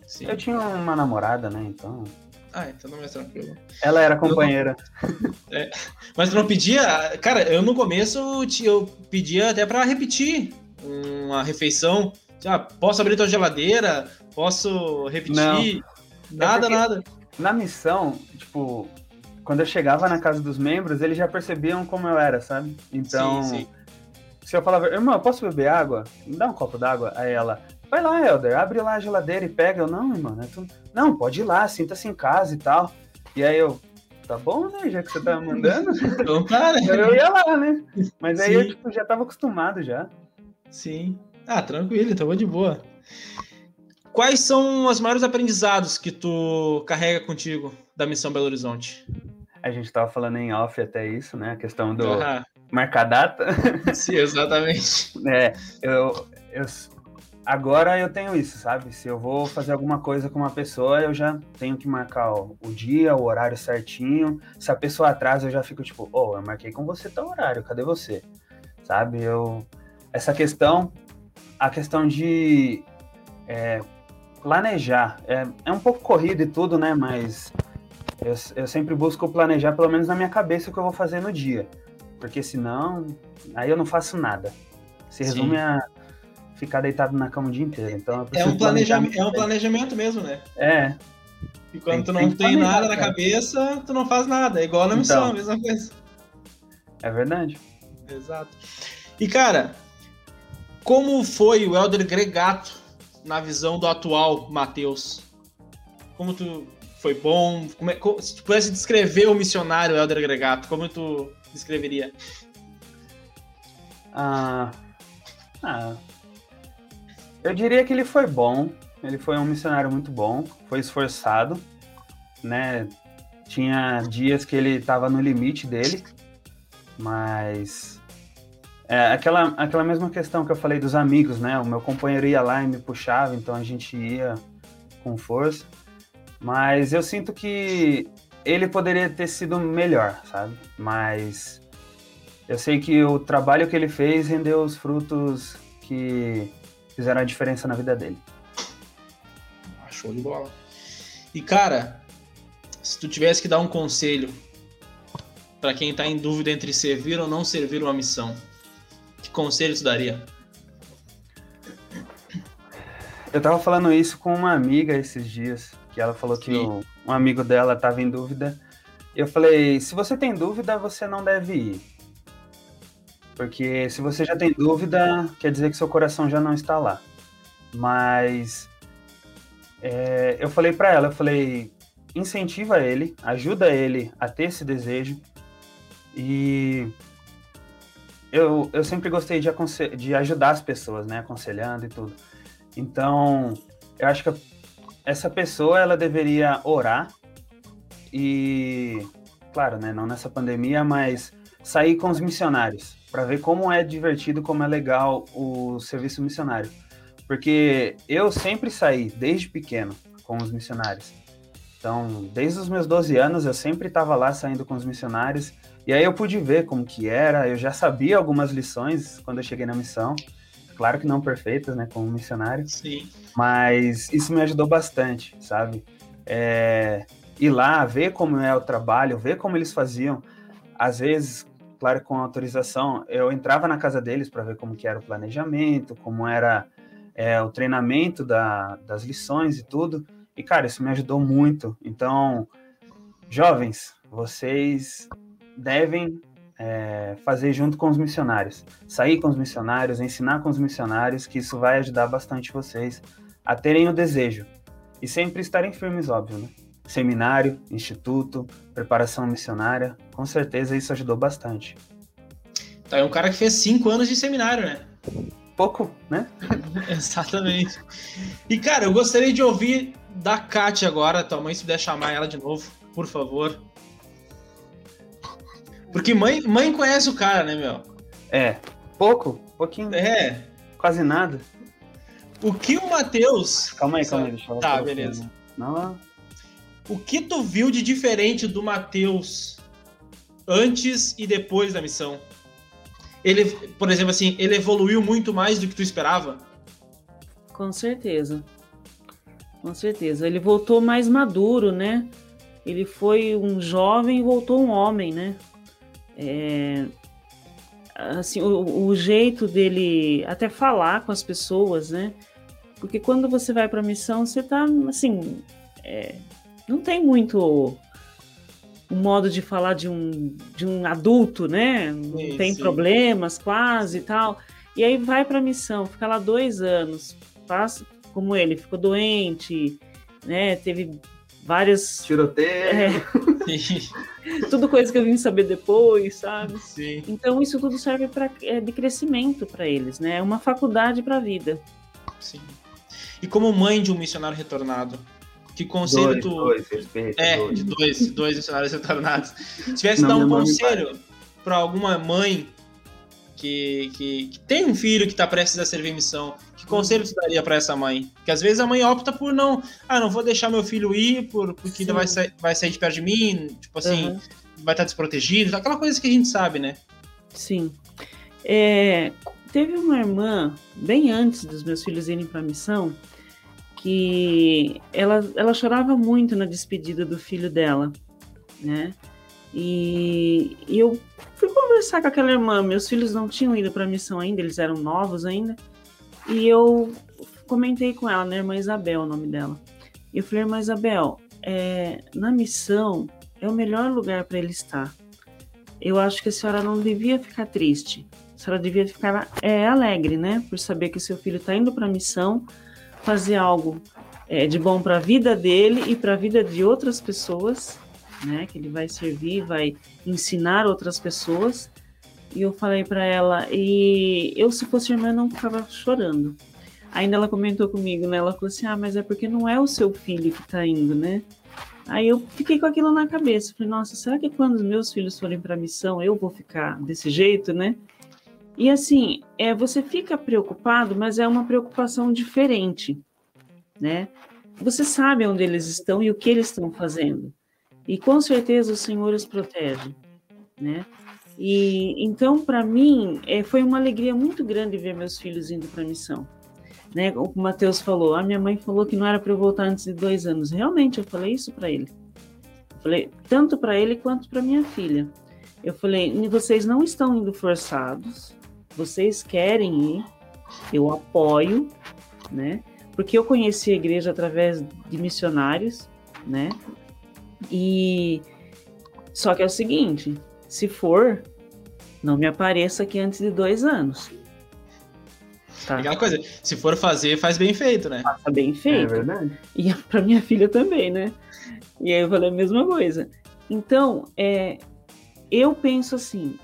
Sim. Eu tinha uma namorada, né? Então. Ah, então não é tranquilo. Ela era companheira. É, mas tu não pedia. Cara, eu no começo eu pedia até para repetir uma refeição. Ah, posso abrir tua geladeira? Posso repetir? Não. Nada, é nada. Na missão, tipo, quando eu chegava na casa dos membros, eles já percebiam como eu era, sabe? Então, sim, sim. se eu falava, irmão, eu posso beber água? Me dá um copo d'água. Aí ela, Vai lá, Helder, abre lá a geladeira e pega. Eu, não, mano, é tu... não, pode ir lá, sinta-se em casa e tal. E aí eu, tá bom, né? Já que você tá mandando. Então né? Eu ia lá, né? Mas aí Sim. eu tipo, já tava acostumado já. Sim. Ah, tranquilo, tava de boa. Quais são os maiores aprendizados que tu carrega contigo da missão Belo Horizonte? A gente tava falando em off até isso, né? A questão do uhum. marcar data. Sim, exatamente. é, eu, eu agora eu tenho isso, sabe? Se eu vou fazer alguma coisa com uma pessoa, eu já tenho que marcar ó, o dia, o horário certinho. Se a pessoa atrasa, eu já fico tipo, oh, eu marquei com você tal horário, cadê você? Sabe? Eu essa questão, a questão de é, planejar é, é um pouco corrido e tudo, né? Mas eu, eu sempre busco planejar pelo menos na minha cabeça o que eu vou fazer no dia, porque senão aí eu não faço nada. Se resume Sim. a ficar deitado na cama o dia inteiro. Então é um, planejamento, é um planejamento mesmo, né? É. E quando tem, tu não tem, tem nada na cabeça, tu não faz nada. É igual na missão, então, a mesma coisa. É verdade. Exato. E cara, como foi o Elder Gregato na visão do atual Matheus? Como tu foi bom? Como é, como, se tu pudesse descrever o missionário Elder Gregato, como tu descreveria? Ah, ah, eu diria que ele foi bom. Ele foi um missionário muito bom, foi esforçado, né? Tinha dias que ele estava no limite dele, mas é aquela, aquela mesma questão que eu falei dos amigos, né? O meu companheiro ia lá e me puxava, então a gente ia com força. Mas eu sinto que ele poderia ter sido melhor, sabe? Mas eu sei que o trabalho que ele fez rendeu os frutos que fizeram a diferença na vida dele. Show de bola. E cara, se tu tivesse que dar um conselho para quem tá em dúvida entre servir ou não servir uma missão, que conselho tu daria? Eu tava falando isso com uma amiga esses dias, que ela falou que o, um amigo dela tava em dúvida. Eu falei, se você tem dúvida, você não deve ir. Porque se você já tem dúvida, quer dizer que seu coração já não está lá. Mas é, eu falei para ela, eu falei, incentiva ele, ajuda ele a ter esse desejo. E eu, eu sempre gostei de, de ajudar as pessoas, né, aconselhando e tudo. Então, eu acho que essa pessoa ela deveria orar e, claro, né, não nessa pandemia, mas sair com os missionários para ver como é divertido, como é legal o serviço missionário. Porque eu sempre saí, desde pequeno, com os missionários. Então, desde os meus 12 anos, eu sempre estava lá saindo com os missionários. E aí eu pude ver como que era, eu já sabia algumas lições quando eu cheguei na missão. Claro que não perfeitas, né, como missionário. Sim. Mas isso me ajudou bastante, sabe? É, ir lá, ver como é o trabalho, ver como eles faziam. Às vezes, claro, com autorização, eu entrava na casa deles para ver como que era o planejamento, como era é, o treinamento da, das lições e tudo. E, cara, isso me ajudou muito. Então, jovens, vocês devem é, fazer junto com os missionários. Sair com os missionários, ensinar com os missionários, que isso vai ajudar bastante vocês a terem o desejo. E sempre estarem firmes, óbvio, né? Seminário, instituto, preparação missionária, com certeza isso ajudou bastante. Tá, é um cara que fez cinco anos de seminário, né? Pouco, né? Exatamente. E, cara, eu gostaria de ouvir da Kátia agora, tua mãe, se puder chamar ela de novo, por favor. Porque mãe, mãe conhece o cara, né, meu? É, pouco, pouquinho. É. Quase nada. O que o Matheus. Calma aí, calma aí, deixa eu Tá, beleza. Não, O que tu viu de diferente do Matheus antes e depois da missão? Ele, por exemplo, assim, ele evoluiu muito mais do que tu esperava? Com certeza. Com certeza. Ele voltou mais maduro, né? Ele foi um jovem e voltou um homem, né? É, assim, o, o, jeito dele até falar com as pessoas, né? Porque quando você vai para a missão, você tá assim, é, não tem muito o modo de falar de um, de um adulto, né? Não sim, tem sim. problemas quase e tal. E aí vai para a missão, fica lá dois anos, passa como ele, ficou doente, né? Teve várias tiroteio. É, tudo coisa que eu vim saber depois, sabe? Sim. Então isso tudo serve para é, de crescimento para eles, né? É uma faculdade para a vida. Sim. E como mãe de um missionário retornado, que conselho dois, tu. Dois, respeito, é, dois. de dois, dois missionários retornados. Se tivesse que dar um conselho para alguma mãe que, que, que, tem um filho que está prestes a servir missão, conselho tu daria para essa mãe? Porque às vezes a mãe opta por não, ah, não vou deixar meu filho ir por, porque ainda vai, sair, vai sair de perto de mim, tipo assim, uhum. vai estar desprotegido, aquela coisa que a gente sabe, né? Sim. É, teve uma irmã, bem antes dos meus filhos irem para a missão, que ela, ela chorava muito na despedida do filho dela, né? E, e, eu fui conversar com aquela irmã. Meus filhos não tinham ido para a missão ainda, eles eram novos ainda. E eu comentei com ela, né, irmã Isabel, o nome dela. E eu falei, irmã Isabel, é, na missão é o melhor lugar para ele estar. Eu acho que a senhora não devia ficar triste. A senhora devia ficar é, alegre, né, por saber que seu filho está indo para a missão, fazer algo é, de bom para a vida dele e para a vida de outras pessoas né? Que ele vai servir, vai ensinar outras pessoas. E eu falei para ela, e eu se fosse irmã não ficava chorando. Ainda ela comentou comigo, né? Ela falou assim: "Ah, mas é porque não é o seu filho que tá indo, né?" Aí eu fiquei com aquilo na cabeça. Falei: "Nossa, será que quando os meus filhos forem para missão eu vou ficar desse jeito, né?" E assim, é, você fica preocupado, mas é uma preocupação diferente, né? Você sabe onde eles estão e o que eles estão fazendo. E com certeza o Senhor os protege, né? E então para mim é, foi uma alegria muito grande ver meus filhos indo para a missão, né? O Mateus falou, a minha mãe falou que não era para eu voltar antes de dois anos. Realmente eu falei isso para ele. Falei tanto para ele quanto para minha filha. Eu falei, vocês não estão indo forçados, vocês querem ir, eu apoio, né? Porque eu conheci a igreja através de missionários, né? E só que é o seguinte, se for, não me apareça aqui antes de dois anos. Tá. Aquela coisa, se for fazer, faz bem feito, né? Faça bem feito. É verdade. E para minha filha também, né? E aí eu falei a mesma coisa. Então, é, eu penso assim,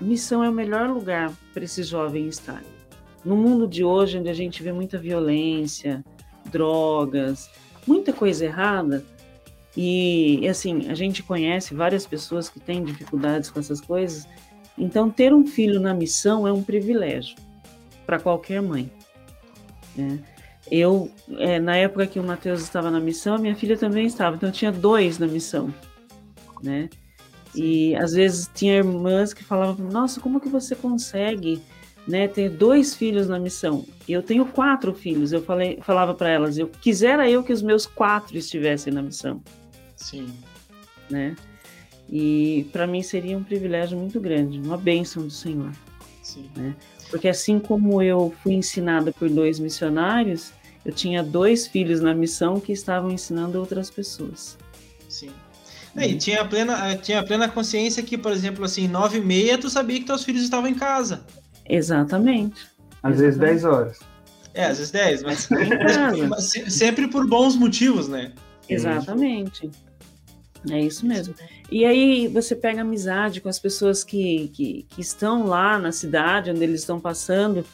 missão é o melhor lugar para esse jovem estar. No mundo de hoje, onde a gente vê muita violência, drogas, muita coisa errada, e assim, a gente conhece várias pessoas que têm dificuldades com essas coisas. Então, ter um filho na missão é um privilégio para qualquer mãe. Né? Eu, é, na época que o Mateus estava na missão, a minha filha também estava. Então, eu tinha dois na missão, né? E às vezes tinha irmãs que falavam: Nossa, como que você consegue, né, ter dois filhos na missão? Eu tenho quatro filhos. Eu falei, falava para elas: Eu quisera eu que os meus quatro estivessem na missão. Sim. Né? E para mim seria um privilégio muito grande, uma bênção do Senhor. Sim. Né? Porque assim como eu fui ensinada por dois missionários, eu tinha dois filhos na missão que estavam ensinando outras pessoas. Sim. É, e tinha plena, tinha plena consciência que, por exemplo, assim, nove e meia, tu sabia que teus filhos estavam em casa. Exatamente. Às vezes 10 horas. É, às vezes 10, mas, mas se- sempre por bons motivos, né? Exatamente. É isso mesmo. E aí você pega amizade com as pessoas que, que, que estão lá na cidade onde eles estão passando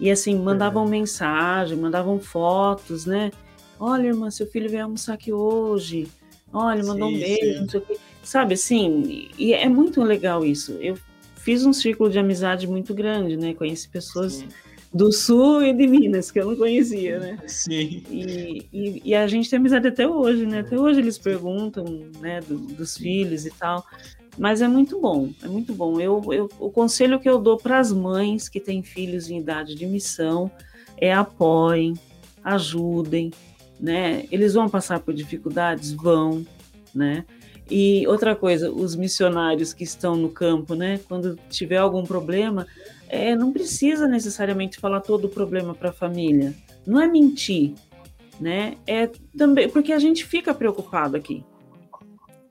e assim, mandavam mensagem, mandavam fotos, né? Olha, irmã, seu filho veio almoçar aqui hoje. Olha, mandou um Sim, beijo, sim. não sei o quê. Sabe, assim, e é muito legal isso. Eu fiz um círculo de amizade muito grande, né? Conheci pessoas Sim. Do Sul e de Minas que eu não conhecia, né? Sim. E, e, e a gente tem amizade até hoje, né? Até hoje eles perguntam, né, do- dos filhos e tal. Mas é muito bom, é muito bom. Eu, eu, o conselho que eu dou para as mães que têm filhos em idade de missão é apoiem, ajudem, né? Eles vão passar por dificuldades? Vão, né? E outra coisa, os missionários que estão no campo, né? Quando tiver algum problema, é, não precisa necessariamente falar todo o problema para a família. Não é mentir, né? É também porque a gente fica preocupado aqui,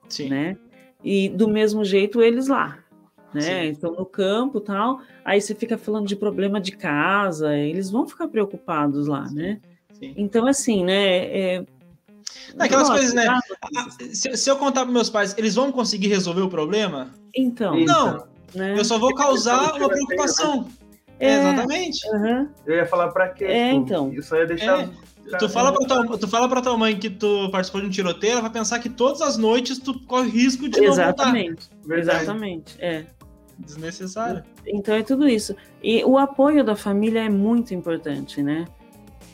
Sim. né? E do mesmo jeito eles lá, né? Sim. Estão no campo, tal. Aí você fica falando de problema de casa, eles vão ficar preocupados lá, né? Sim. Então assim, né? É, Aquelas coisas, né? tá? Ah, Se, se eu contar para meus pais, eles vão conseguir resolver o problema? Então, Não, né? eu só vou causar uma preocupação. É, Exatamente. aham. Eu ia falar pra quê? É, Tipo, então. Eu só ia deixar. É. Tu fala, pra tua, tu fala pra tua mãe que tu participou de um tiroteio, ela vai pensar que todas as noites tu corre risco de não voltar. Exatamente, exatamente, é. Desnecessário. Então é tudo isso. E o apoio da família é muito importante, né?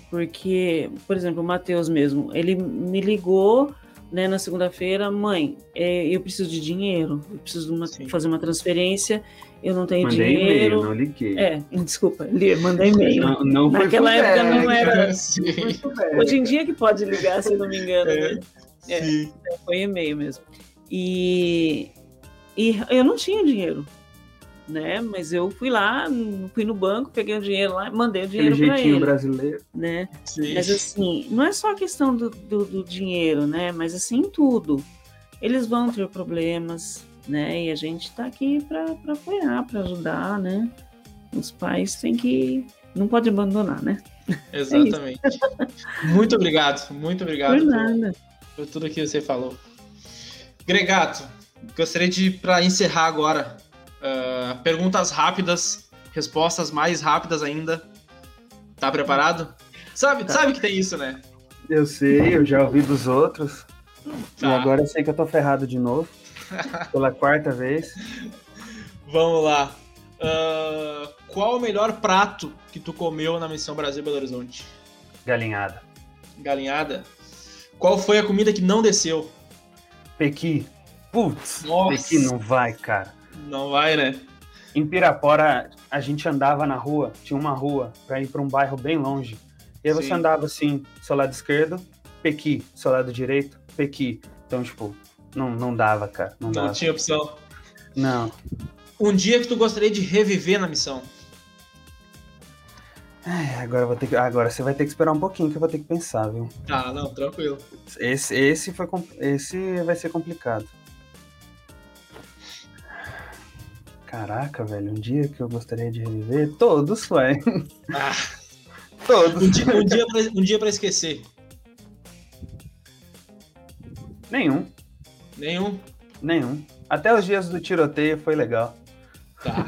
Porque, por exemplo, o Matheus mesmo, ele me ligou né, na segunda-feira, mãe, é, eu preciso de dinheiro, eu preciso de uma- fazer uma transferência, eu não tenho Mandei e-mail, dinheiro. não liguei. É, desculpa, li- mandei e-mail. Não, não foi Naquela pro época não era- não foi. Hoje em dia que pode ligar, se eu não me engano. É. né? É. Sim. Foi e-mail mesmo. E, e eu não tinha dinheiro, né? Mas eu fui lá, fui no banco, peguei o dinheiro lá, mandei o dinheiro para ele, brasileiro. né? Sim. Mas assim, não é só a questão do, do, do dinheiro, né? Mas assim, tudo. Eles vão ter problemas, né? E a gente tá aqui para apoiar, para ajudar, né? Os pais têm que. Não pode abandonar, né? Exatamente. muito obrigado, muito obrigado Por por, nada. por tudo que você falou. Gregato, gostaria de, para encerrar agora, ah, perguntas rápidas, respostas mais rápidas ainda. Tá preparado? Sabe, sabe que tem isso, né? Eu sei, eu já ouvi dos outros. E Tá. agora eu sei que eu tô ferrado de novo. Pela quarta vez. Vamos lá. Ah, qual o melhor prato que tu comeu na Missão Brasil Belo Horizonte? Galinhada. Galinhada? Qual foi a comida que não desceu? Pequi. Putz. Pequi não vai, cara. Não vai, né? Em Pirapora, a gente andava na rua, tinha uma rua pra ir pra um bairro bem longe. E aí você Sim. andava assim, seu lado esquerdo, Pequi, seu lado direito, Pequi. Então, tipo, não, não dava, cara. Não, Não dava. tinha opção. Não. Um dia que tu gostaria de reviver na missão? Ai, agora, vou ter que, agora você vai ter que esperar um pouquinho que eu vou ter que pensar, viu? Ah, não, tranquilo. Esse, esse, foi, esse vai ser complicado. Caraca, velho, um dia que eu gostaria de reviver? Todos, ué. Ah, Todos. um, dia, um, dia pra, um dia pra esquecer. Nenhum, Nenhum? nenhum. Até os dias do tiroteio foi legal. Tá.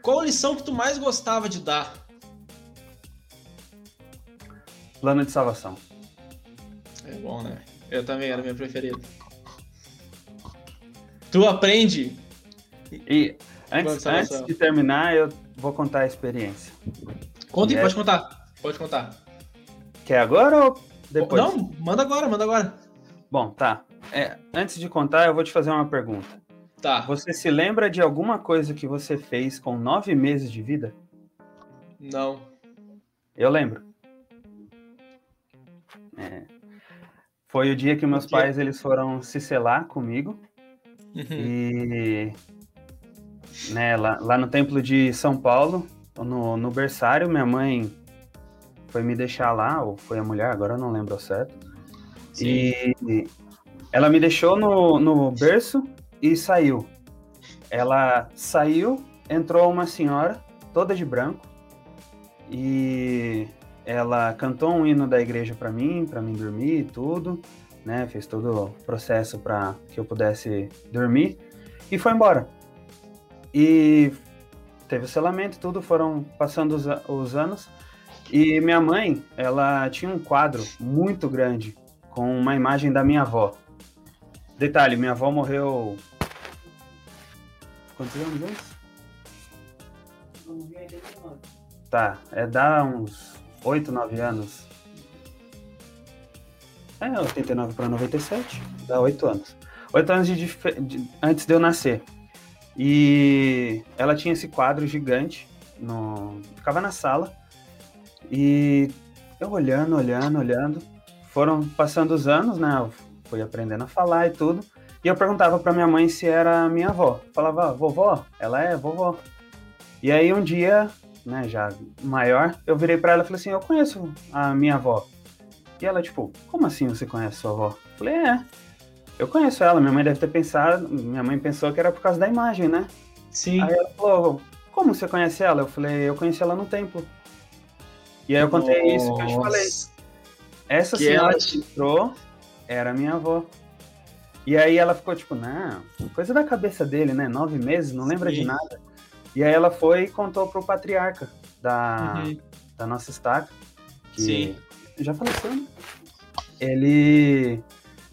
Qual lição que tu mais gostava de dar? Plano de salvação. É bom, né? Eu também era minha preferida. Tu aprende. E antes, antes de terminar, eu vou contar a experiência. Conta É. pode contar. Pode contar. Quer agora ou depois? Não, manda agora, manda agora. Bom, tá. É, antes de contar, eu vou te fazer uma pergunta. Tá. Você se lembra de alguma coisa que você fez com nove meses de vida? Não. Eu lembro. É. Foi o dia que meus pais eles foram se selar comigo Uhum. e né, lá, lá no templo de São Paulo, no, no berçário, minha mãe foi me deixar lá, ou foi a mulher, agora eu não lembro ao certo. Sim. E Ela me deixou no, no berço e saiu. Ela saiu, entrou uma senhora, toda de branco, e ela cantou um hino da igreja para mim, para mim dormir e tudo, né? Fez todo o processo para que eu pudesse dormir e foi embora. E teve o selamento, tudo, foram passando os, os anos. E minha mãe, ela tinha um quadro muito grande com uma imagem da minha avó. Detalhe, minha avó morreu. Quantos anos é isso? Tá, é dá uns 8, 9 anos. É, 89 para 97, dá 8 anos. 8 anos de, de, antes de eu nascer. E ela tinha esse quadro gigante, no, ficava na sala. E eu olhando, olhando, olhando. Foram passando os anos, né? Eu fui aprendendo a falar e tudo. E eu perguntava para minha mãe se era minha avó. Falava, vovó? Ela é vovó. E aí um dia, né, já maior, eu virei para ela e falei assim: Eu conheço a minha avó. E ela, tipo, como assim você conhece sua avó? Eu falei, é. Eu conheço ela, minha mãe deve ter pensado, minha mãe pensou que era por causa da imagem, né? Sim. Aí ela falou, como você conhece ela? Eu falei, eu conheci ela no templo. E aí eu contei Nossa. isso que eu te falei. Essa que senhora ela... que entrou era minha avó. E aí ela ficou tipo, não, coisa da cabeça dele, né? Nove meses, não lembra Sim. de nada. E aí ela foi e contou pro patriarca da, uhum. da nossa estaca. Que Sim. Já faleceu, né? Ele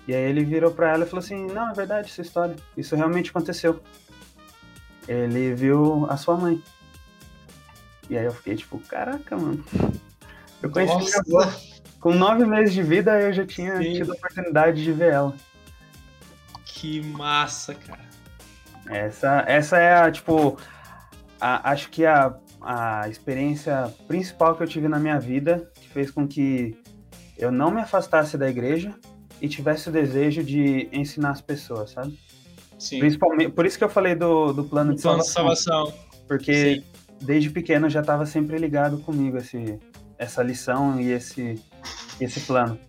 e aí ele virou pra ela e falou assim, não, é verdade essa história. Isso realmente aconteceu. Ele viu a sua mãe. E aí eu fiquei tipo, caraca, mano. Eu conheci Nossa. minha avó. Com nove meses de vida eu já tinha Sim. tido a oportunidade de ver ela. Que massa, cara. Essa, essa é a, tipo, a, acho que a, a experiência principal que eu tive na minha vida, que fez com que eu não me afastasse da igreja, e tivesse o desejo de ensinar as pessoas, sabe? Sim. Principalmente, por isso que eu falei do, do plano, de, plano salvação, de salvação. Porque Sim. desde pequeno já estava sempre ligado comigo esse, essa lição e esse, esse plano.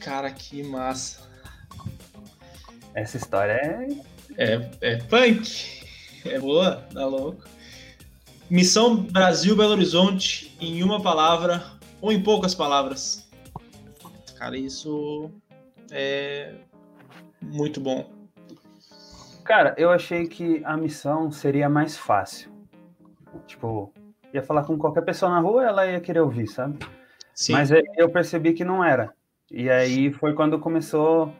Cara, que massa. Essa história é. É, é punk. É boa, tá louco. Missão Brasil Belo Horizonte em uma palavra ou em poucas palavras. Cara, isso é muito bom. Cara, eu achei que a missão seria mais fácil. Tipo, ia falar com qualquer pessoa na rua, ela ia querer ouvir, sabe? Sim. Mas eu percebi que não era. E aí foi quando começou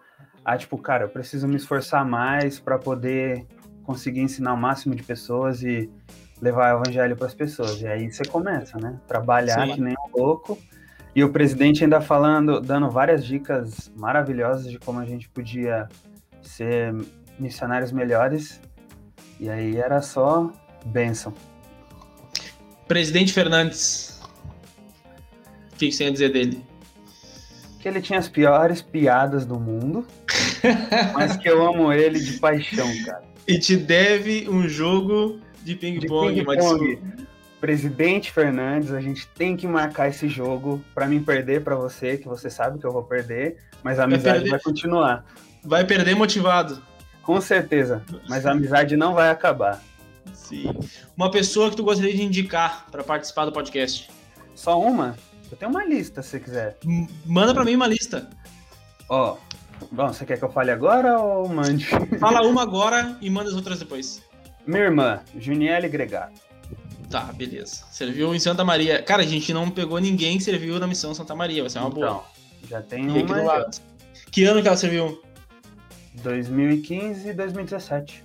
a, tipo, cara, eu preciso me esforçar mais para poder conseguir ensinar o máximo de pessoas e levar o evangelho para as pessoas. E aí você começa, né? Trabalhar Sim. que nem um louco e o presidente ainda falando, dando várias dicas maravilhosas de como a gente podia ser missionários melhores. E aí era só bênção. Presidente Fernandes. O que você ia dizer dele? Que ele tinha as piores piadas do mundo, mas que eu amo ele de paixão, cara. E te deve um jogo de ping-pong, ping Presidente Fernandes, a gente tem que marcar esse jogo para mim perder para você, que você sabe que eu vou perder, mas a amizade vai, vai continuar. Vai perder motivado. Com certeza, mas a amizade não vai acabar. Sim. Uma pessoa que tu gostaria de indicar para participar do podcast? Só uma? Eu tenho uma lista, se quiser. M manda para mim uma lista. Ó, bom, você quer que eu fale agora ou mande? Fala uma agora e manda as outras depois. Minha irmã, Juniele Gregato. Tá, beleza. Serviu em Santa Maria. Cara, a gente não pegou ninguém que serviu na missão Santa Maria. Vai ser uma então, boa. Já tem e uma. Lado. Que ano que ela serviu? 2015 e 2017.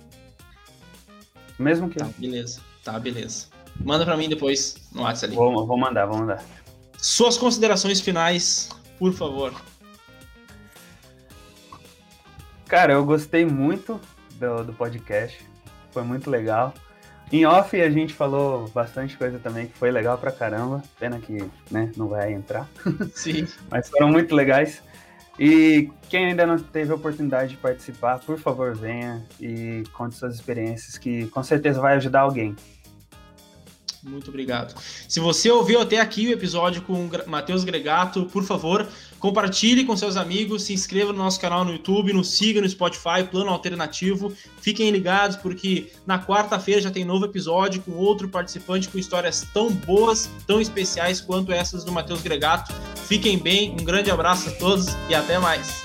Mesmo que. Tá, beleza. Tá, beleza. Manda pra mim depois no WhatsApp ali. Vou, vou mandar, vou mandar. Suas considerações finais, por favor. Cara, eu gostei muito do, do podcast. Foi muito legal. Em off a gente falou bastante coisa também que foi legal pra caramba. Pena que né, não vai entrar. Sim. Mas foram muito legais. E quem ainda não teve a oportunidade de participar, por favor, venha e conte suas experiências, que com certeza vai ajudar alguém. Muito obrigado. Se você ouviu até aqui o episódio com o Matheus Gregato, por favor, compartilhe com seus amigos, se inscreva no nosso canal no YouTube, nos siga no Spotify, Plano Alternativo. Fiquem ligados porque na quarta-feira já tem novo episódio com outro participante com histórias tão boas, tão especiais quanto essas do Matheus Gregato. Fiquem bem, um grande abraço a todos e até mais.